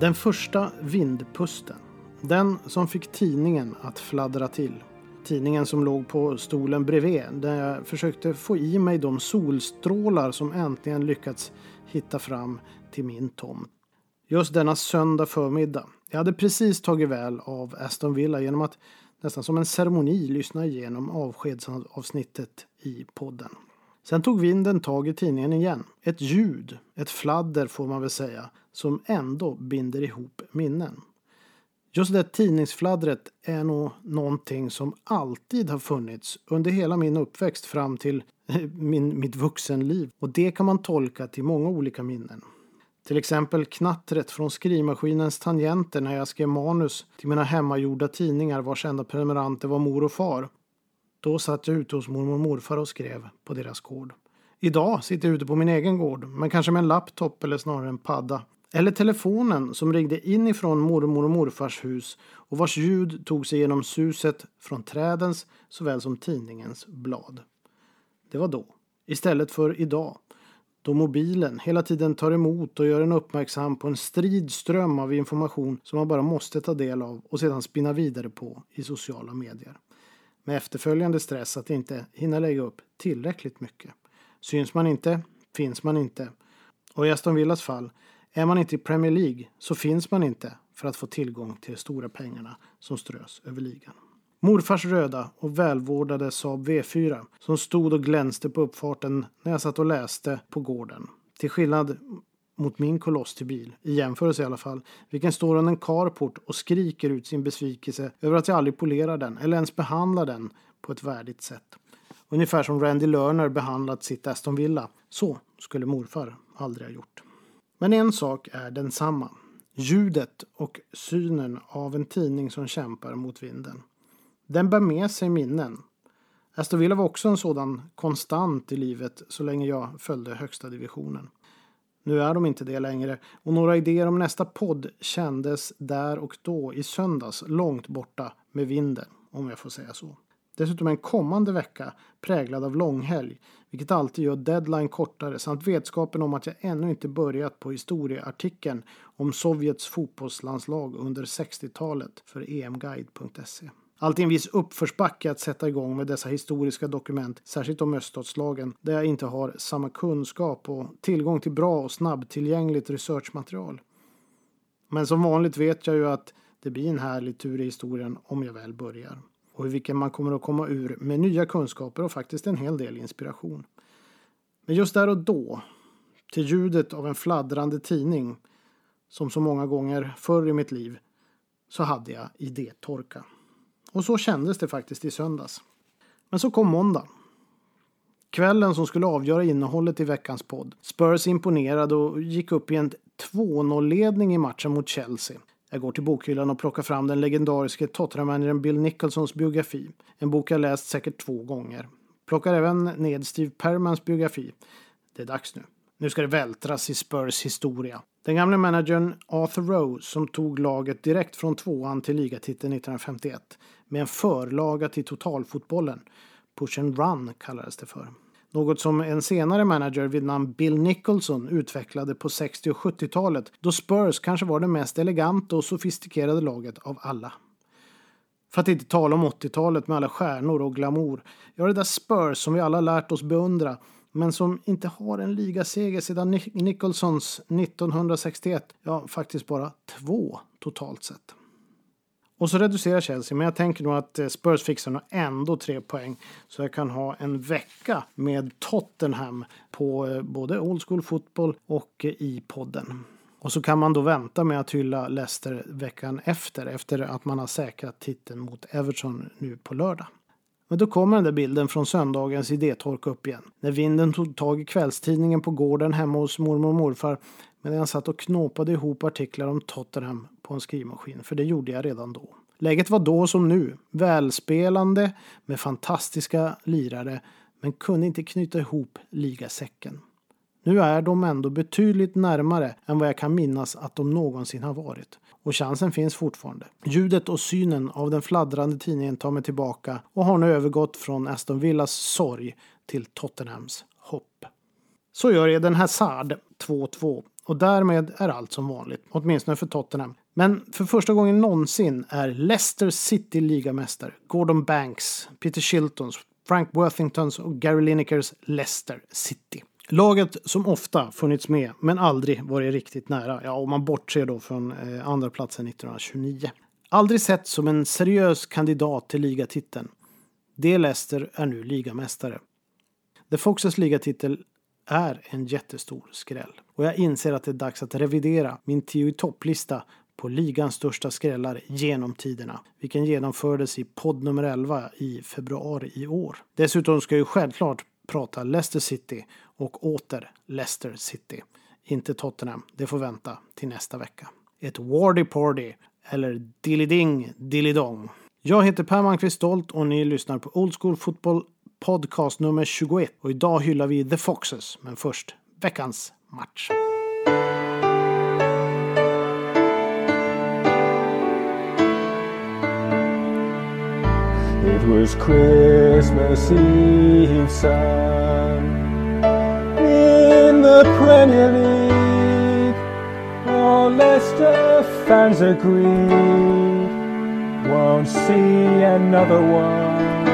Den första vindpusten. Den som fick tidningen att fladdra till. Tidningen som låg på stolen bredvid där jag försökte få i mig de solstrålar som äntligen lyckats hitta fram till min tomt. Just denna söndag förmiddag. Jag hade precis tagit väl av Aston Villa genom att nästan som en ceremoni lyssna igenom avskedsavsnittet i podden. Sen tog vinden tag i tidningen igen. Ett ljud, ett fladder får man väl säga, som ändå binder ihop minnen. Just det tidningsfladdret är nog någonting som alltid har funnits under hela min uppväxt fram till eh, min, mitt vuxenliv. Och det kan man tolka till många olika minnen. Till exempel knattret från skrivmaskinens tangenter när jag skrev manus till mina hemmagjorda tidningar vars enda prenumeranter var mor och far. Då satt jag ute hos mormor och morfar och skrev på deras gård. Idag sitter jag ute på min egen gård, men kanske med en laptop eller snarare en padda. Eller telefonen som ringde inifrån mormor och morfars hus och vars ljud tog sig genom suset från trädens såväl som tidningens blad. Det var då. Istället för idag. Då mobilen hela tiden tar emot och gör en uppmärksam på en strid ström av information som man bara måste ta del av och sedan spinna vidare på i sociala medier. Med efterföljande stress att inte hinna lägga upp tillräckligt mycket. Syns man inte, finns man inte. Och i Aston Villas fall, är man inte i Premier League så finns man inte för att få tillgång till de stora pengarna som strös över ligan. Morfars röda och välvårdade Saab V4 som stod och glänste på uppfarten när jag satt och läste på gården. Till skillnad mot min koloss till bil, i jämförelse i alla fall, vilken står under en carport och skriker ut sin besvikelse över att jag aldrig polerar den eller ens behandlar den på ett värdigt sätt. Ungefär som Randy Lerner behandlat sitt Aston Villa. Så skulle morfar aldrig ha gjort. Men en sak är densamma. Ljudet och synen av en tidning som kämpar mot vinden. Den bär med sig minnen. Aston Villa var också en sådan konstant i livet så länge jag följde högsta divisionen. Nu är de inte det längre och några idéer om nästa podd kändes där och då i söndags långt borta med vinden, om jag får säga så. Dessutom en kommande vecka präglad av långhelg, vilket alltid gör deadline kortare samt vetskapen om att jag ännu inte börjat på historieartikeln om Sovjets fotbollslandslag under 60-talet för emguide.se. Alltid en viss uppförsbacke att sätta igång med dessa historiska dokument, särskilt om öststatslagen, där jag inte har samma kunskap och tillgång till bra och snabbtillgängligt researchmaterial. Men som vanligt vet jag ju att det blir en härlig tur i historien om jag väl börjar. Och i vilken man kommer att komma ur med nya kunskaper och faktiskt en hel del inspiration. Men just där och då, till ljudet av en fladdrande tidning, som så många gånger förr i mitt liv, så hade jag idétorka. Och så kändes det faktiskt i söndags. Men så kom måndag. Kvällen som skulle avgöra innehållet i veckans podd. Spurs imponerade och gick upp i en 2-0-ledning i matchen mot Chelsea. Jag går till bokhyllan och plockar fram den legendariske Tottenham-managern Bill Nicholsons biografi. En bok jag läst säkert två gånger. Plockar även ned Steve Permans biografi. Det är dags nu. Nu ska det vältras i Spurs historia. Den gamle managern Arthur Rowe som tog laget direkt från tvåan till ligatiteln 1951 med en förlaga till totalfotbollen. Push and run kallades det för. Något som en senare manager vid namn Bill Nicholson utvecklade på 60 och 70-talet då Spurs kanske var det mest eleganta och sofistikerade laget av alla. För att inte tala om 80-talet med alla stjärnor och glamour. Ja, det där Spurs som vi alla lärt oss beundra men som inte har en ligaseger sedan Nicholsons 1961. Ja, faktiskt bara två totalt sett. Och så reducerar Chelsea, men jag tänker nog att eh, Spurs fixar nog ändå tre poäng. Så jag kan ha en vecka med Tottenham på eh, både Old School Fotboll och eh, i podden. Och så kan man då vänta med att hylla Leicester veckan efter, efter att man har säkrat titeln mot Everton nu på lördag. Men då kommer den där bilden från söndagens idétorka upp igen. När vinden tog tag i kvällstidningen på gården hemma hos mormor och morfar medan jag satt och knåpade ihop artiklar om Tottenham på en skrivmaskin, för det gjorde jag redan då. Läget var då som nu, välspelande med fantastiska lirare, men kunde inte knyta ihop ligasäcken. Nu är de ändå betydligt närmare än vad jag kan minnas att de någonsin har varit. Och chansen finns fortfarande. Ljudet och synen av den fladdrande tidningen tar mig tillbaka och har nu övergått från Aston Villas sorg till Tottenhams hopp. Så gör Eden Hazard 2-2 och därmed är allt som vanligt, åtminstone för Tottenham. Men för första gången någonsin är Leicester City ligamästare. Gordon Banks, Peter Shiltons, Frank Worthingtons och Gary Linekers Leicester City. Laget som ofta funnits med men aldrig varit riktigt nära. Ja, om man bortser då från eh, andra platsen 1929. Aldrig sett som en seriös kandidat till ligatiteln. Det Leicester är nu ligamästare. The Foxes ligatitel är en jättestor skräll. Och jag inser att det är dags att revidera min tio i topplista på ligans största skrällar genom tiderna, vilken genomfördes i podd nummer 11 i februari i år. Dessutom ska jag ju självklart prata Leicester City och åter Leicester City. Inte Tottenham, det får vänta till nästa vecka. Ett Wardy Party eller Dilliding Dillidong. Jag heter Per Malmqvist Stolt och ni lyssnar på Old School Football podcast nummer 21 och idag hyllar vi The Foxes. Men först veckans match. It was Christmas Eve, son, in the Premier League. All Leicester fans agree, won't see another one.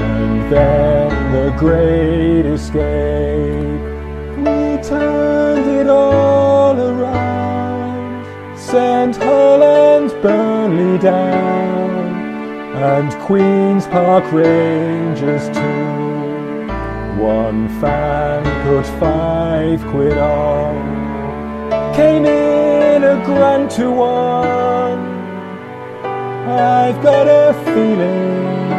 And then the great escape, we turned it all around, sent Holland Burnley down and Queen's Park Rangers too. One fan put five quid on, came in a grand to one. I've got a feeling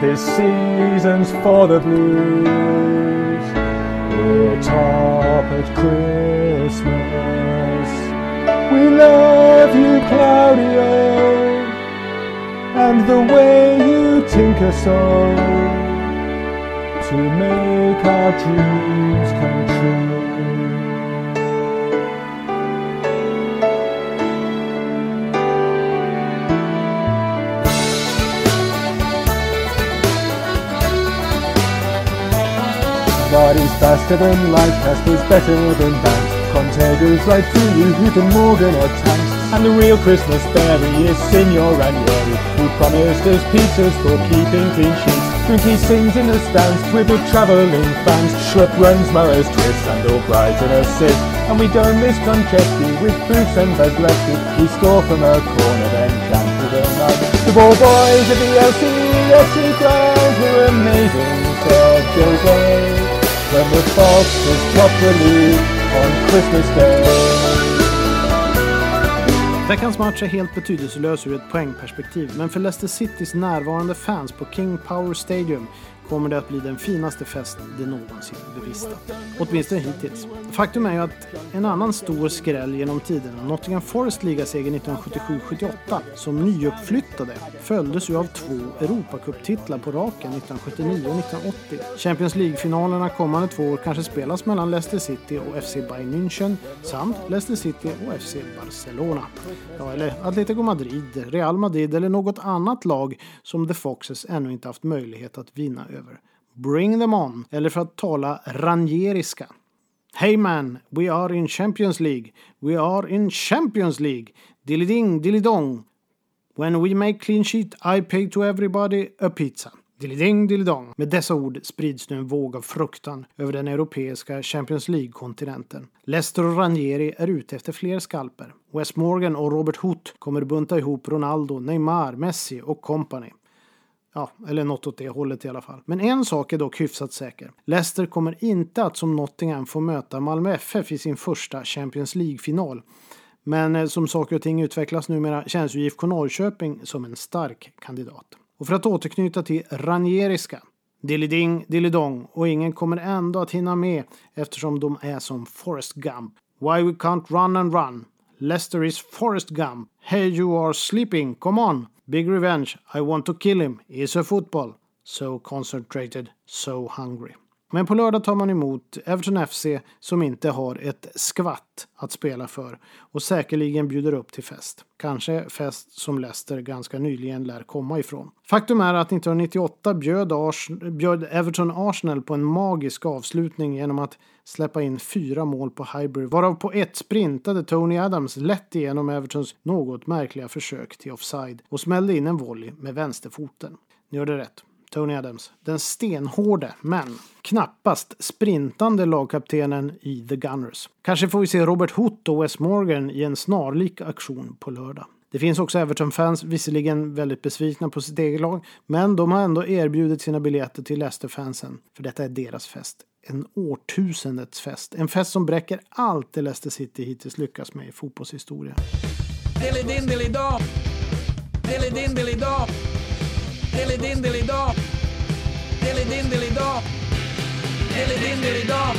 this season's for the Blues. We're top at Christmas. We love you, Claudio and the way you tinker so to make our dreams come true. Body's faster than light, Casper's better than. Conte goes right through you, Hooten Morgan or tanks. And the real Christmas berry is Signor Ranieri, who promised us pizzas for keeping clean sheets. Drinky sings in the stands with the travelling fans. Schlupp runs Morris twists and Albrighton assist. And we don't miss Conchetti with Boots and Vaslevsky. We score from a corner, then camp to the night. The ball boys of the LCFC ground were amazing, said Jose. When the Fox the league on Christmas Day. Veckans match är helt betydelselös ur ett poängperspektiv, men för Leicester Citys närvarande fans på King Power Stadium kommer det att bli den finaste fest de någonsin bevistat. Åtminstone hittills. Faktum är ju att en annan stor skräll genom tiderna, Nottingham Forest ligaseger 1977-78, som nyuppflyttade, följdes ju av två Europacuptitlar på raken 1979 och 1980. Champions League-finalerna kommande två år kanske spelas mellan Leicester City och FC Bayern München samt Leicester City och FC Barcelona. Ja, eller Atletico Madrid, Real Madrid eller något annat lag som The Foxes ännu inte haft möjlighet att vinna över. Bring them on, eller för att tala ranieriska. Hey man, we are in Champions League. We are in Champions League. Dilliding, dillidong. When we make clean sheet I pay to everybody a pizza. Dilliding, dillidong. Med dessa ord sprids nu en våg av fruktan över den europeiska Champions League-kontinenten. Leicester och Ranieri är ute efter fler skalper. Wes Morgan och Robert Hoot kommer bunta ihop Ronaldo, Neymar, Messi och company. Ja, eller något åt det hållet i alla fall. Men en sak är dock hyfsat säker. Leicester kommer inte att som Nottingham få möta Malmö FF i sin första Champions League-final. Men eh, som saker och ting utvecklas numera känns ju IFK Norrköping som en stark kandidat. Och för att återknyta till Ranieriska. Dilliding, dillidong och ingen kommer ändå att hinna med eftersom de är som Forrest Gump. Why we can't run and run. Leicester is Forrest Gump. Hey you are sleeping, come on. Big revenge, I want to kill him, is a football. So concentrated, so hungry. Men på lördag tar man emot Everton FC som inte har ett skvatt att spela för och säkerligen bjuder upp till fest. Kanske fest som Leicester ganska nyligen lär komma ifrån. Faktum är att 1998 bjöd, Ars bjöd Everton Arsenal på en magisk avslutning genom att släppa in fyra mål på Highbury varav på ett sprintade Tony Adams lätt igenom Evertons något märkliga försök till offside och smällde in en volley med vänsterfoten. Ni hörde rätt. Tony Adams. Den stenhårde, men knappast sprintande lagkaptenen i The Gunners. Kanske får vi se Robert Hood och Wes Morgan i en snarlik aktion på lördag. Det finns också Everton-fans, visserligen väldigt besvikna på sitt eget lag, men de har ändå erbjudit sina biljetter till Leicester-fansen, för detta är deras fest. En årtusendets fest. En fest som bräcker allt det Leicester City hittills lyckats med i fotbollshistoria. Dilly din dilly da. Dilly din dilly da. Dilly din dilly da.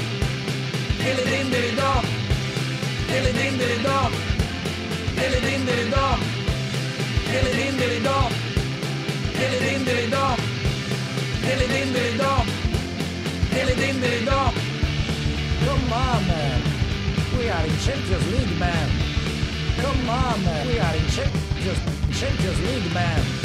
Dilly din dilly da. Dilly din dilly da. Dilly din dilly da. Dilly din dilly da. Dilly din dilly da. Dilly din dilly da. Dilly din dilly da. Come on man. We are in Champions League man. Come on man. We are in Champions, Champions League man.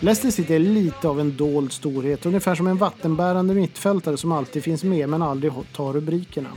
Leicester City är lite av en dold storhet, ungefär som en vattenbärande mittfältare som alltid finns med men aldrig tar rubrikerna.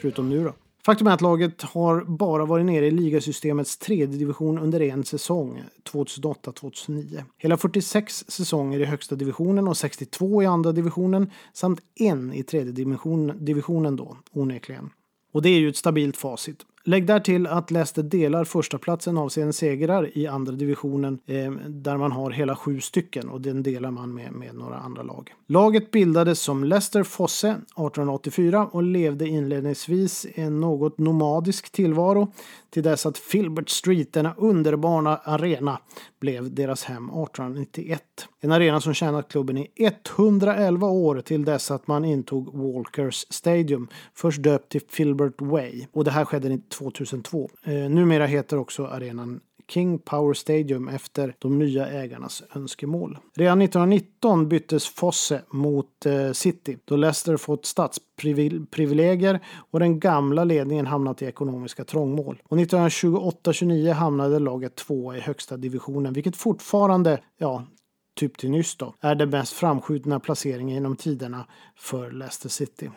Förutom nu då. Faktum är att laget har bara varit nere i ligasystemets tredje division under en säsong, 2008-2009. Hela 46 säsonger i högsta divisionen och 62 i andra divisionen samt en i tredje division, divisionen då, onekligen. Och det är ju ett stabilt facit. Lägg där till att Leicester delar förstaplatsen avseende segrar i andra divisionen eh, där man har hela sju stycken och den delar man med, med några andra lag. Laget bildades som Leicester Fosse 1884 och levde inledningsvis en något nomadisk tillvaro till dess att Filbert Street, denna underbara arena, blev deras hem 1891. En arena som tjänat klubben i 111 år till dess att man intog Walkers Stadium, först döpt till Filbert Way. Och det här skedde 2002. Eh, numera heter också arenan King Power Stadium efter de nya ägarnas önskemål. Redan 1919 byttes Fosse mot eh, City då Leicester fått stadsprivilegier och den gamla ledningen hamnat i ekonomiska trångmål. Och 1928-29 hamnade laget två i högsta divisionen vilket fortfarande, ja, typ till nyss då, är den mest framskjutna placeringen genom tiderna för Leicester City.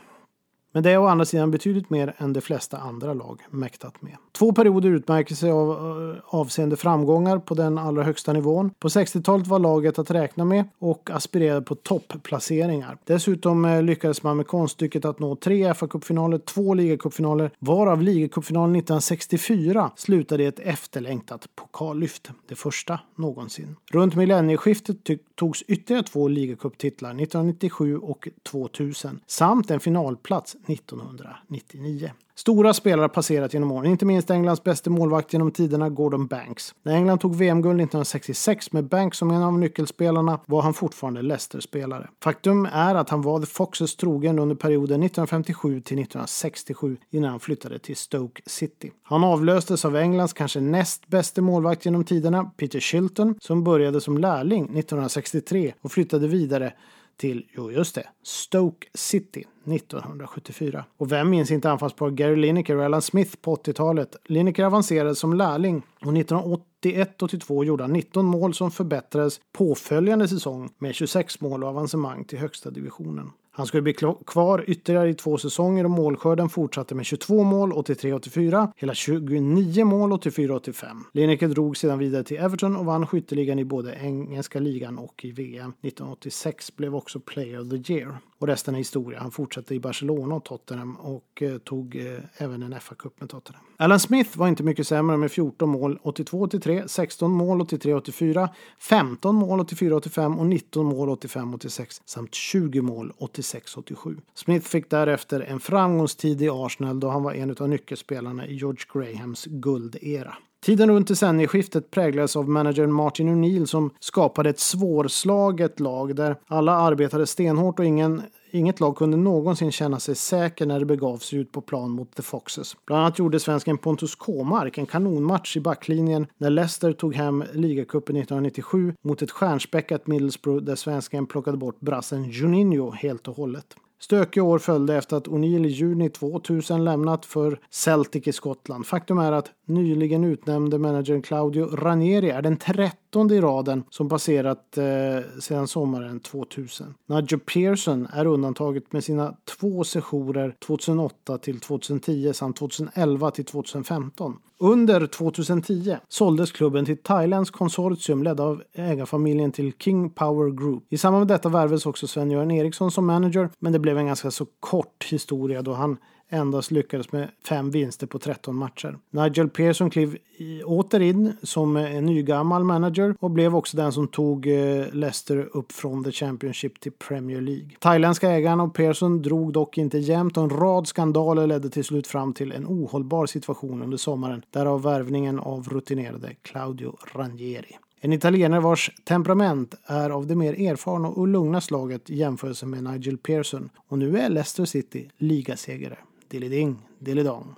Men det är å andra sidan betydligt mer än de flesta andra lag mäktat med. Två perioder utmärker sig av eh, avseende framgångar på den allra högsta nivån. På 60-talet var laget att räkna med och aspirerade på topplaceringar. Dessutom eh, lyckades man med konststycket att nå tre FA-cupfinaler, två ligacupfinaler, varav ligacupfinalen 1964 slutade i ett efterlängtat pokallyft. Det första någonsin. Runt millennieskiftet togs ytterligare två ligacuptitlar 1997 och 2000 samt en finalplats 1999. Stora spelare har passerat genom åren, inte minst Englands bästa målvakt genom tiderna, Gordon Banks. När England tog VM-guld 1966 med Banks som en av nyckelspelarna var han fortfarande Leicester-spelare. Faktum är att han var The Foxes trogen under perioden 1957 till 1967 innan han flyttade till Stoke City. Han avlöstes av Englands kanske näst bästa målvakt genom tiderna, Peter Shilton, som började som lärling 1963 och flyttade vidare till, jo just det, Stoke City 1974. Och vem minns inte anfallspar Gary Lineker och Alan Smith på 80-talet? Lineker avancerade som lärling och 1981-82 gjorde han 19 mål som förbättrades påföljande säsong med 26 mål och avancemang till högsta divisionen. Han skulle bli kvar ytterligare i två säsonger och målskörden fortsatte med 22 mål 83-84, hela 29 mål 84-85. Lineker drog sedan vidare till Everton och vann skytteligan i både engelska ligan och i VM. 1986 blev också Player of the Year. Och resten är historia. Han fortsatte i Barcelona och Tottenham och eh, tog eh, även en FA-cup med Tottenham. Alan Smith var inte mycket sämre med 14 mål 82-83, 16 mål 83-84, 15 mål 84-85 och 19 mål 85-86 samt 20 mål 86-87. Smith fick därefter en framgångstid i Arsenal då han var en av nyckelspelarna i George Grahams guldera. Tiden runt decennieskiftet präglades av managern Martin O'Neill som skapade ett svårslaget lag där alla arbetade stenhårt och ingen Inget lag kunde någonsin känna sig säker när det begav sig ut på plan mot The Foxes. Bland annat gjorde svensken Pontus Kåmark en kanonmatch i backlinjen när Leicester tog hem ligacupen 1997 mot ett stjärnspäckat Middlesbrough där svensken plockade bort brassen Juninho helt och hållet. Stökiga år följde efter att O'Neill i juni 2000 lämnat för Celtic i Skottland. Faktum är att nyligen utnämnde managern Claudio Ranieri är den 30 trettonde i raden som passerat eh, sedan sommaren 2000. Nigel Pearson är undantaget med sina två sessioner 2008 till 2010 samt 2011 till 2015. Under 2010 såldes klubben till Thailands konsortium ledd av ägarfamiljen till King Power Group. I samband med detta värvades också Sven-Göran Eriksson som manager, men det blev en ganska så kort historia då han endast lyckades med fem vinster på 13 matcher. Nigel Pearson klev åter in som en nygammal manager och blev också den som tog eh, Leicester upp från the Championship till Premier League. Thailändska ägaren och Pearson drog dock inte jämnt och en rad skandaler ledde till slut fram till en ohållbar situation under sommaren. Därav värvningen av rutinerade Claudio Ranieri. En italienare vars temperament är av det mer erfarna och lugna slaget i jämförelse med Nigel Pearson. Och nu är Leicester City ligasegrare. Dilliding, dillidong.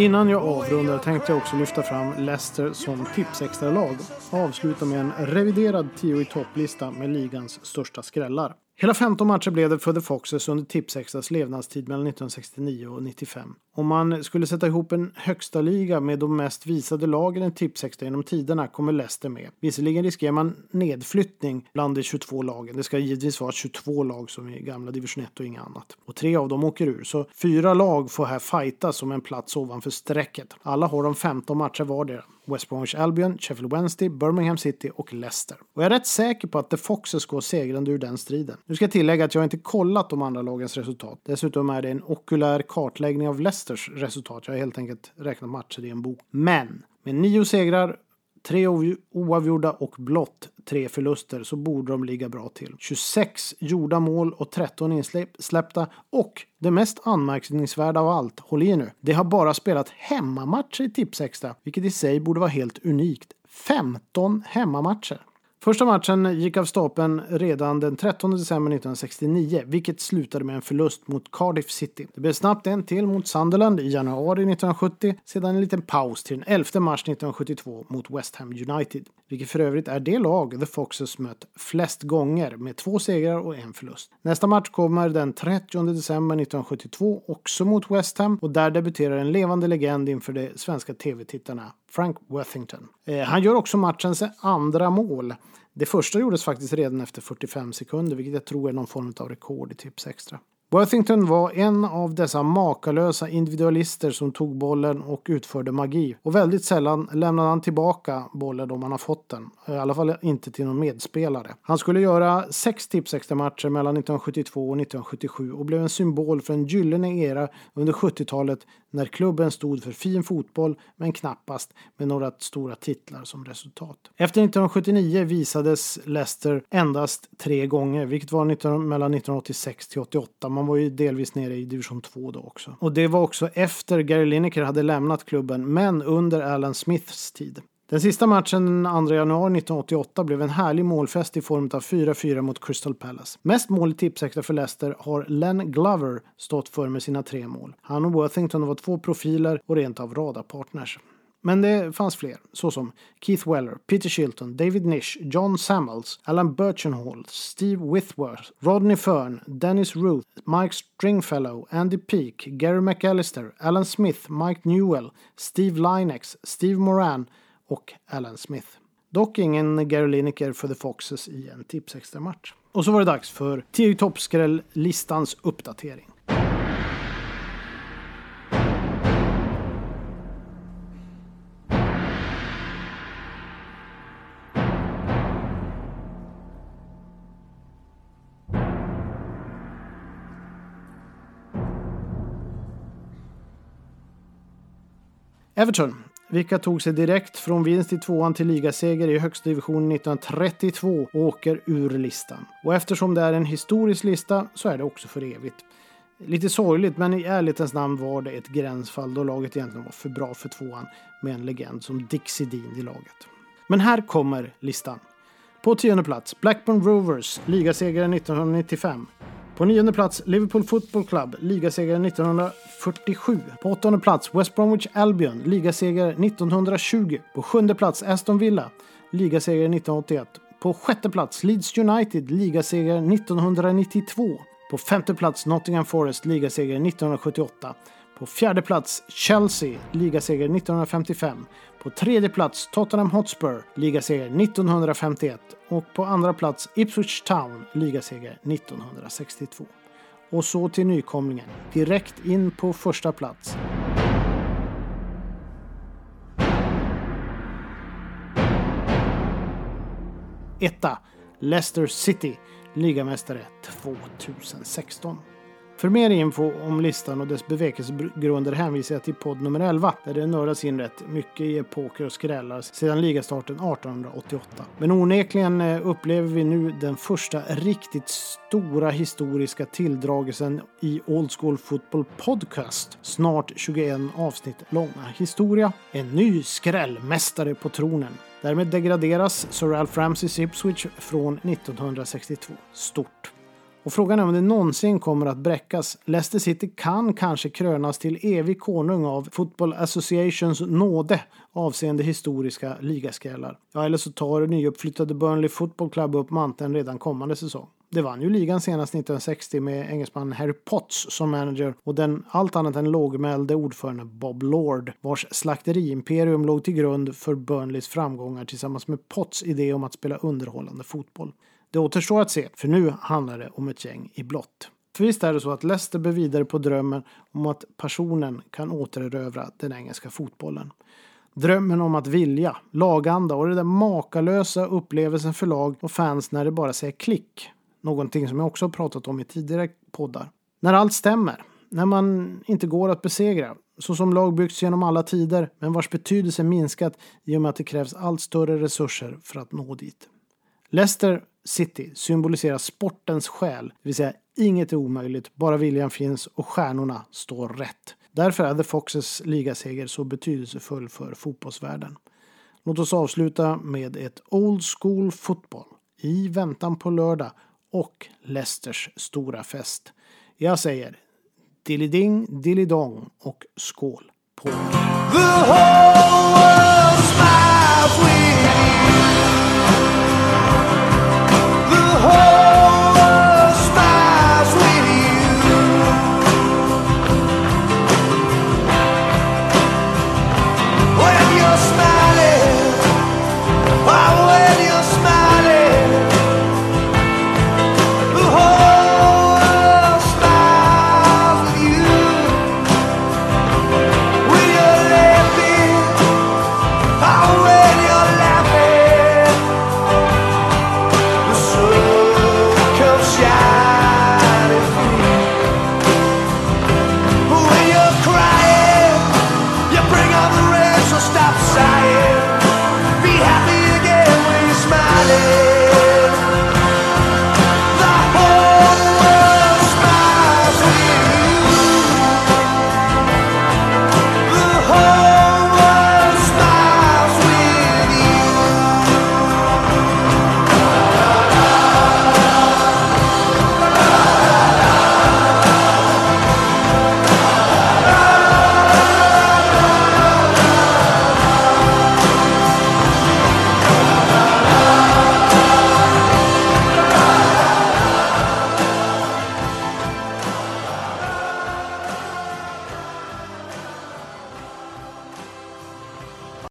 Innan jag avrundar tänkte jag också lyfta fram Leicester som Tipsextralag och avsluta med en reviderad 10 i topplista med ligans största skrällar. Hela 15 matcher blev det för The Foxes under Tipsextras levnadstid mellan 1969 och 95. Om man skulle sätta ihop en högsta liga med de mest visade lagen i Tipsextra genom tiderna kommer Leicester med. Visserligen riskerar man nedflyttning bland de 22 lagen. Det ska givetvis vara 22 lag som i gamla division 1 och inget annat. Och tre av dem åker ur, så fyra lag får här fightas som en plats ovanför strecket. Alla har de 15 matcher vardera. West Bromwich Albion, Sheffield Wednesday, Birmingham City och Leicester. Och jag är rätt säker på att The Foxes går segrande ur den striden. Nu ska jag tillägga att jag inte kollat de andra lagens resultat. Dessutom är det en okulär kartläggning av Leicesters resultat. Jag har helt enkelt räknat matcher i en bok. Men med nio segrar Tre oavgjorda och blott tre förluster så borde de ligga bra till. 26 gjorda mål och 13 insläppta och det mest anmärkningsvärda av allt, håll i nu, det har bara spelat hemmamatcher i Tipsextra, vilket i sig borde vara helt unikt. 15 hemmamatcher. Första matchen gick av stapeln redan den 13 december 1969, vilket slutade med en förlust mot Cardiff City. Det blev snabbt en till mot Sunderland i januari 1970, sedan en liten paus till den 11 mars 1972 mot West Ham United, vilket för övrigt är det lag The Foxes mött flest gånger med två segrar och en förlust. Nästa match kommer den 30 december 1972, också mot West Ham, och där debuterar en levande legend inför de svenska tv-tittarna, Frank Worthington. Eh, han gör också matchens andra mål. Det första gjordes faktiskt redan efter 45 sekunder, vilket jag tror är någon form av rekord i Tips Extra. Worthington var en av dessa makalösa individualister som tog bollen och utförde magi. Och väldigt sällan lämnade han tillbaka bollen om han har fått den. Eh, I alla fall inte till någon medspelare. Han skulle göra sex tipsextra matcher mellan 1972 och 1977 och blev en symbol för en gyllene era under 70-talet när klubben stod för fin fotboll men knappast med några stora titlar som resultat. Efter 1979 visades Leicester endast tre gånger, vilket var mellan 1986 till 88. Man var ju delvis nere i division 2 då också. Och det var också efter Gary Lineker hade lämnat klubben, men under Alan Smiths tid. Den sista matchen den 2 januari 1988 blev en härlig målfest i form av 4-4 mot Crystal Palace. Mest mål i tipsextra för Leicester har Len Glover stått för med sina tre mål. Han och Worthington var två profiler och rent av radarpartners. Men det fanns fler, såsom Keith Weller, Peter Shilton, David Nish, John Samuels, Alan Birchenhall, Steve Withworth, Rodney Fern, Dennis Ruth, Mike Stringfellow, Andy Peake, Gary McAllister, Alan Smith, Mike Newell, Steve Linex, Steve Moran och Alan Smith. Dock ingen Gary Lineker för The Foxes i en tipsextra match. Och så var det dags för 10 toppskräll-listans uppdatering. Everton, vilka tog sig direkt från vinst i tvåan till ligaseger i högsta divisionen 1932 och åker ur listan. Och eftersom det är en historisk lista så är det också för evigt. Lite sorgligt, men i ärlighetens namn var det ett gränsfall då laget egentligen var för bra för tvåan med en legend som Dixie Dean i laget. Men här kommer listan. På tionde plats Blackburn Rovers, ligasegrare 1995. På nionde plats Liverpool Football Club, ligasegrare 1947. På åttonde plats West Bromwich Albion, ligasegrare 1920. På sjunde plats Aston Villa, ligasegrare 1981. På sjätte plats Leeds United, ligasegrare 1992. På femte plats Nottingham Forest, ligasegrare 1978. På fjärde plats Chelsea, ligaseger 1955. På tredje plats Tottenham Hotspur, ligaseger 1951 och på andra plats Ipswich Town, ligaseger 1962. Och så till nykomlingen, direkt in på första plats. Etta, Leicester City, ligamästare 2016. För mer info om listan och dess bevekelsegrunder hänvisar jag till podd nummer 11 där det nördas in rätt mycket i epoker och skrällar sedan ligastarten 1888. Men onekligen eh, upplever vi nu den första riktigt stora historiska tilldragelsen i Old School Football Podcast. Snart 21 avsnitt långa historia. En ny skrällmästare på tronen. Därmed degraderas Sir Ralph Ramseys Ipswich från 1962. Stort. Och frågan är om det någonsin kommer att bräckas. Leicester City kan kanske krönas till evig konung av Football Associations nåde avseende historiska ligaskrällar. Ja, eller så tar nyuppflyttade Burnley Football Club upp manteln redan kommande säsong. Det vann ju ligan senast 1960 med engelsmannen Harry Potts som manager och den allt annat än lågmälde ordföranden Bob Lord vars slakteriimperium låg till grund för Burnleys framgångar tillsammans med Potts idé om att spela underhållande fotboll. Det återstår att se, för nu handlar det om ett gäng i blått. För visst är det så att Leicester bär vidare på drömmen om att passionen kan återerövra den engelska fotbollen. Drömmen om att vilja, laganda och den där makalösa upplevelsen för lag och fans när det bara säger klick. Någonting som jag också har pratat om i tidigare poddar. När allt stämmer, när man inte går att besegra, så som lag byggts genom alla tider men vars betydelse minskat i och med att det krävs allt större resurser för att nå dit. Leicester City symboliserar sportens själ, det vill säga inget är omöjligt, bara viljan finns och stjärnorna står rätt. Därför är The Foxes ligaseger så betydelsefull för fotbollsvärlden. Låt oss avsluta med ett Old School Football i väntan på lördag och Leicesters stora fest. Jag säger Dilliding, Dillidong och skål på